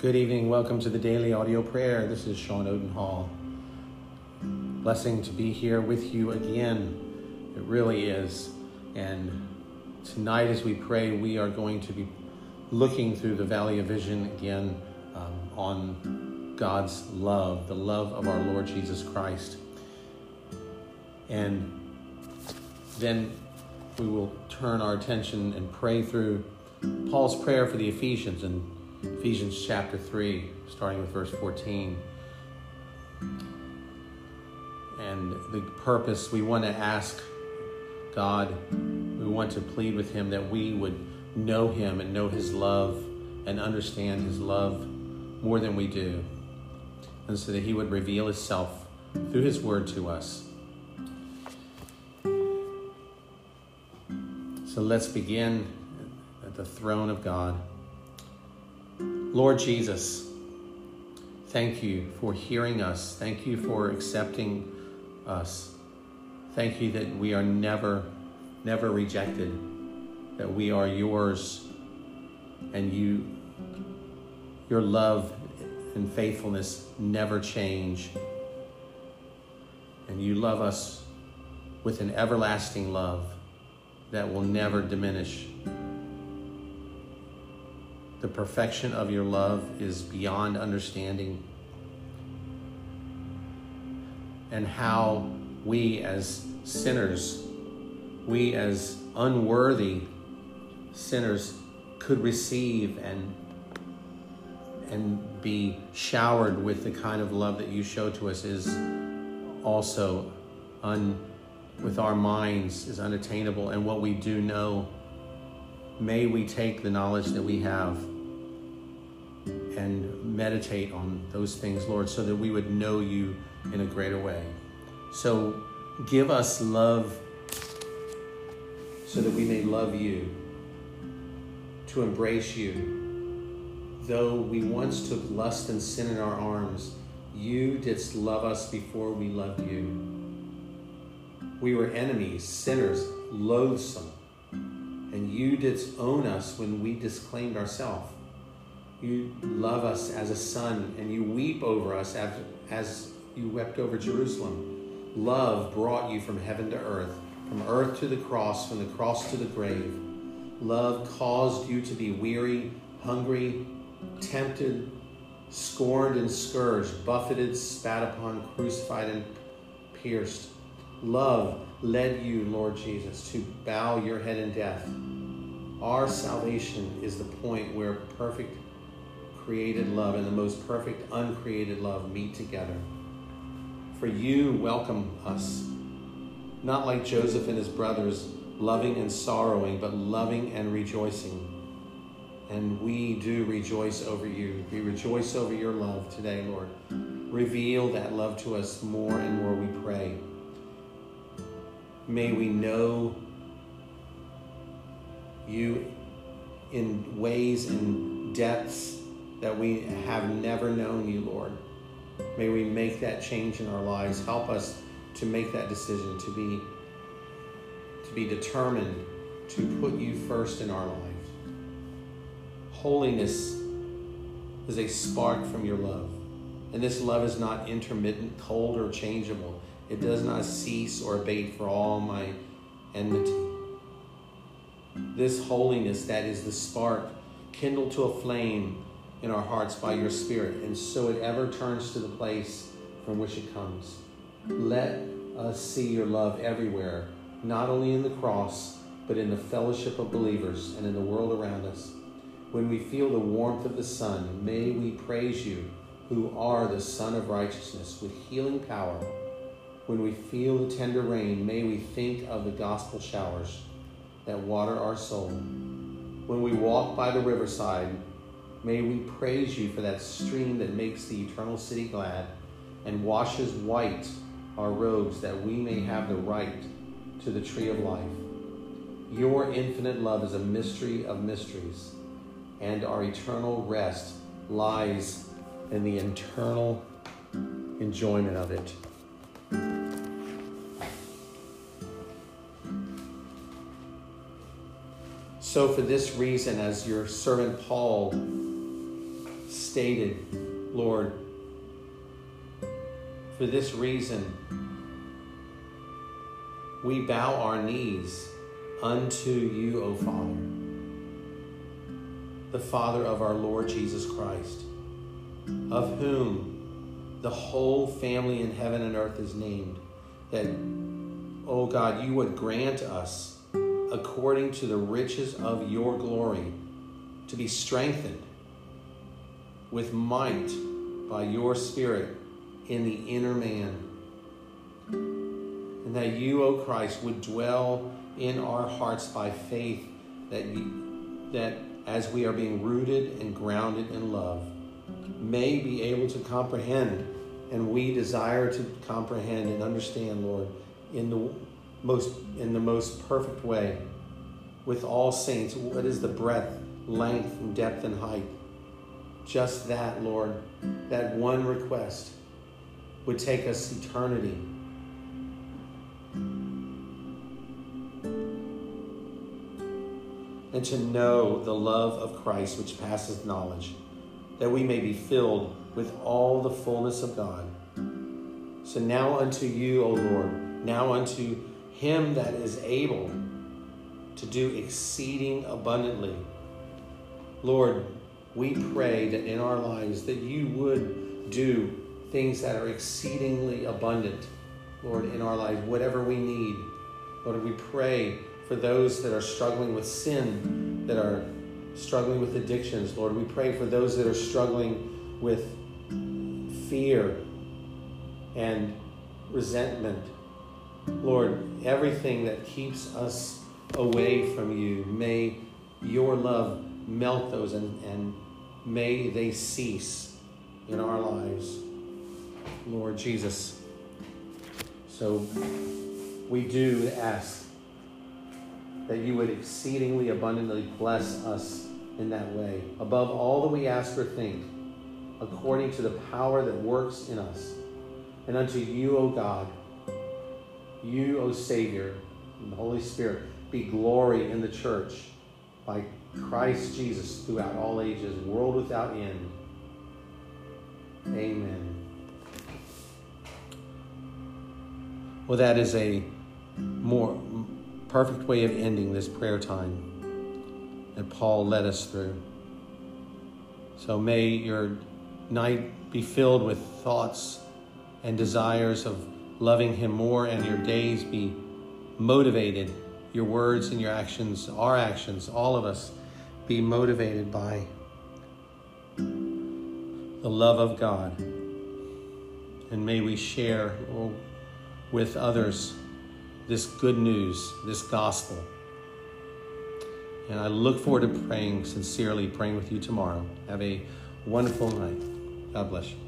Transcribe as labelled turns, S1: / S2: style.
S1: Good evening. Welcome to the daily audio prayer. This is Sean Odenhall. Blessing to be here with you again. It really is. And tonight, as we pray, we are going to be looking through the Valley of Vision again um, on God's love, the love of our Lord Jesus Christ. And then we will turn our attention and pray through Paul's prayer for the Ephesians in Ephesians chapter 3, starting with verse 14. And the purpose we want to ask God, we want to plead with Him that we would know Him and know His love and understand His love more than we do. And so that He would reveal Himself through His Word to us. So let's begin at the throne of God. Lord Jesus, thank you for hearing us. Thank you for accepting us. Thank you that we are never, never rejected, that we are yours, and you, your love and faithfulness never change. And you love us with an everlasting love that will never diminish. The perfection of your love is beyond understanding. And how we as sinners, we as unworthy sinners, could receive and and be showered with the kind of love that you show to us is also un with our minds is unattainable and what we do know may we take the knowledge that we have and meditate on those things lord so that we would know you in a greater way so give us love so that we may love you to embrace you though we once took lust and sin in our arms you didst love us before we loved you we were enemies, sinners, loathsome. And you didst own us when we disclaimed ourselves. You love us as a son, and you weep over us as, as you wept over Jerusalem. Love brought you from heaven to earth, from earth to the cross, from the cross to the grave. Love caused you to be weary, hungry, tempted, scorned and scourged, buffeted, spat upon, crucified, and pierced. Love led you, Lord Jesus, to bow your head in death. Our salvation is the point where perfect created love and the most perfect uncreated love meet together. For you welcome us, not like Joseph and his brothers, loving and sorrowing, but loving and rejoicing. And we do rejoice over you. We rejoice over your love today, Lord. Reveal that love to us more and more, we pray. May we know you in ways and depths that we have never known you, Lord. May we make that change in our lives. Help us to make that decision to be to be determined to put you first in our lives. Holiness is a spark from your love. And this love is not intermittent, cold, or changeable. It does not cease or abate for all my enmity. This holiness that is the spark kindled to a flame in our hearts by your Spirit, and so it ever turns to the place from which it comes. Let us see your love everywhere, not only in the cross, but in the fellowship of believers and in the world around us. When we feel the warmth of the sun, may we praise you, who are the Sun of righteousness, with healing power when we feel the tender rain, may we think of the gospel showers that water our soul. When we walk by the riverside, may we praise you for that stream that makes the eternal city glad and washes white our robes that we may have the right to the tree of life. Your infinite love is a mystery of mysteries, and our eternal rest lies in the eternal enjoyment of it. So, for this reason, as your servant Paul stated, Lord, for this reason, we bow our knees unto you, O Father, the Father of our Lord Jesus Christ, of whom the whole family in heaven and earth is named, that, O God, you would grant us, according to the riches of your glory, to be strengthened with might by your Spirit in the inner man. And that you, O Christ, would dwell in our hearts by faith, that, you, that as we are being rooted and grounded in love, may be able to comprehend, and we desire to comprehend and understand, Lord, in the most in the most perfect way, with all saints, what is the breadth, length, and depth and height just that, Lord, that one request would take us eternity. And to know the love of Christ which passes knowledge, that we may be filled with all the fullness of God. So now unto you, O Lord, now unto him that is able to do exceeding abundantly. Lord, we pray that in our lives that you would do things that are exceedingly abundant, Lord, in our lives, whatever we need. Lord, we pray for those that are struggling with sin, that are struggling with addictions. Lord, we pray for those that are struggling with fear and resentment. Lord, everything that keeps us away from you, may your love melt those and, and may they cease in our lives, Lord Jesus. So we do ask that you would exceedingly abundantly bless us in that way, above all that we ask or think, according to the power that works in us. And unto you, O God, you, O Savior, and the Holy Spirit, be glory in the church by Christ Jesus throughout all ages, world without end. Amen. Well, that is a more perfect way of ending this prayer time that Paul led us through. So may your night be filled with thoughts and desires of loving Him more, and your days be motivated, your words and your actions, our actions, all of us be motivated by the love of God. And may we share oh, with others this good news, this gospel. And I look forward to praying sincerely, praying with you tomorrow. Have a wonderful night. God bless you.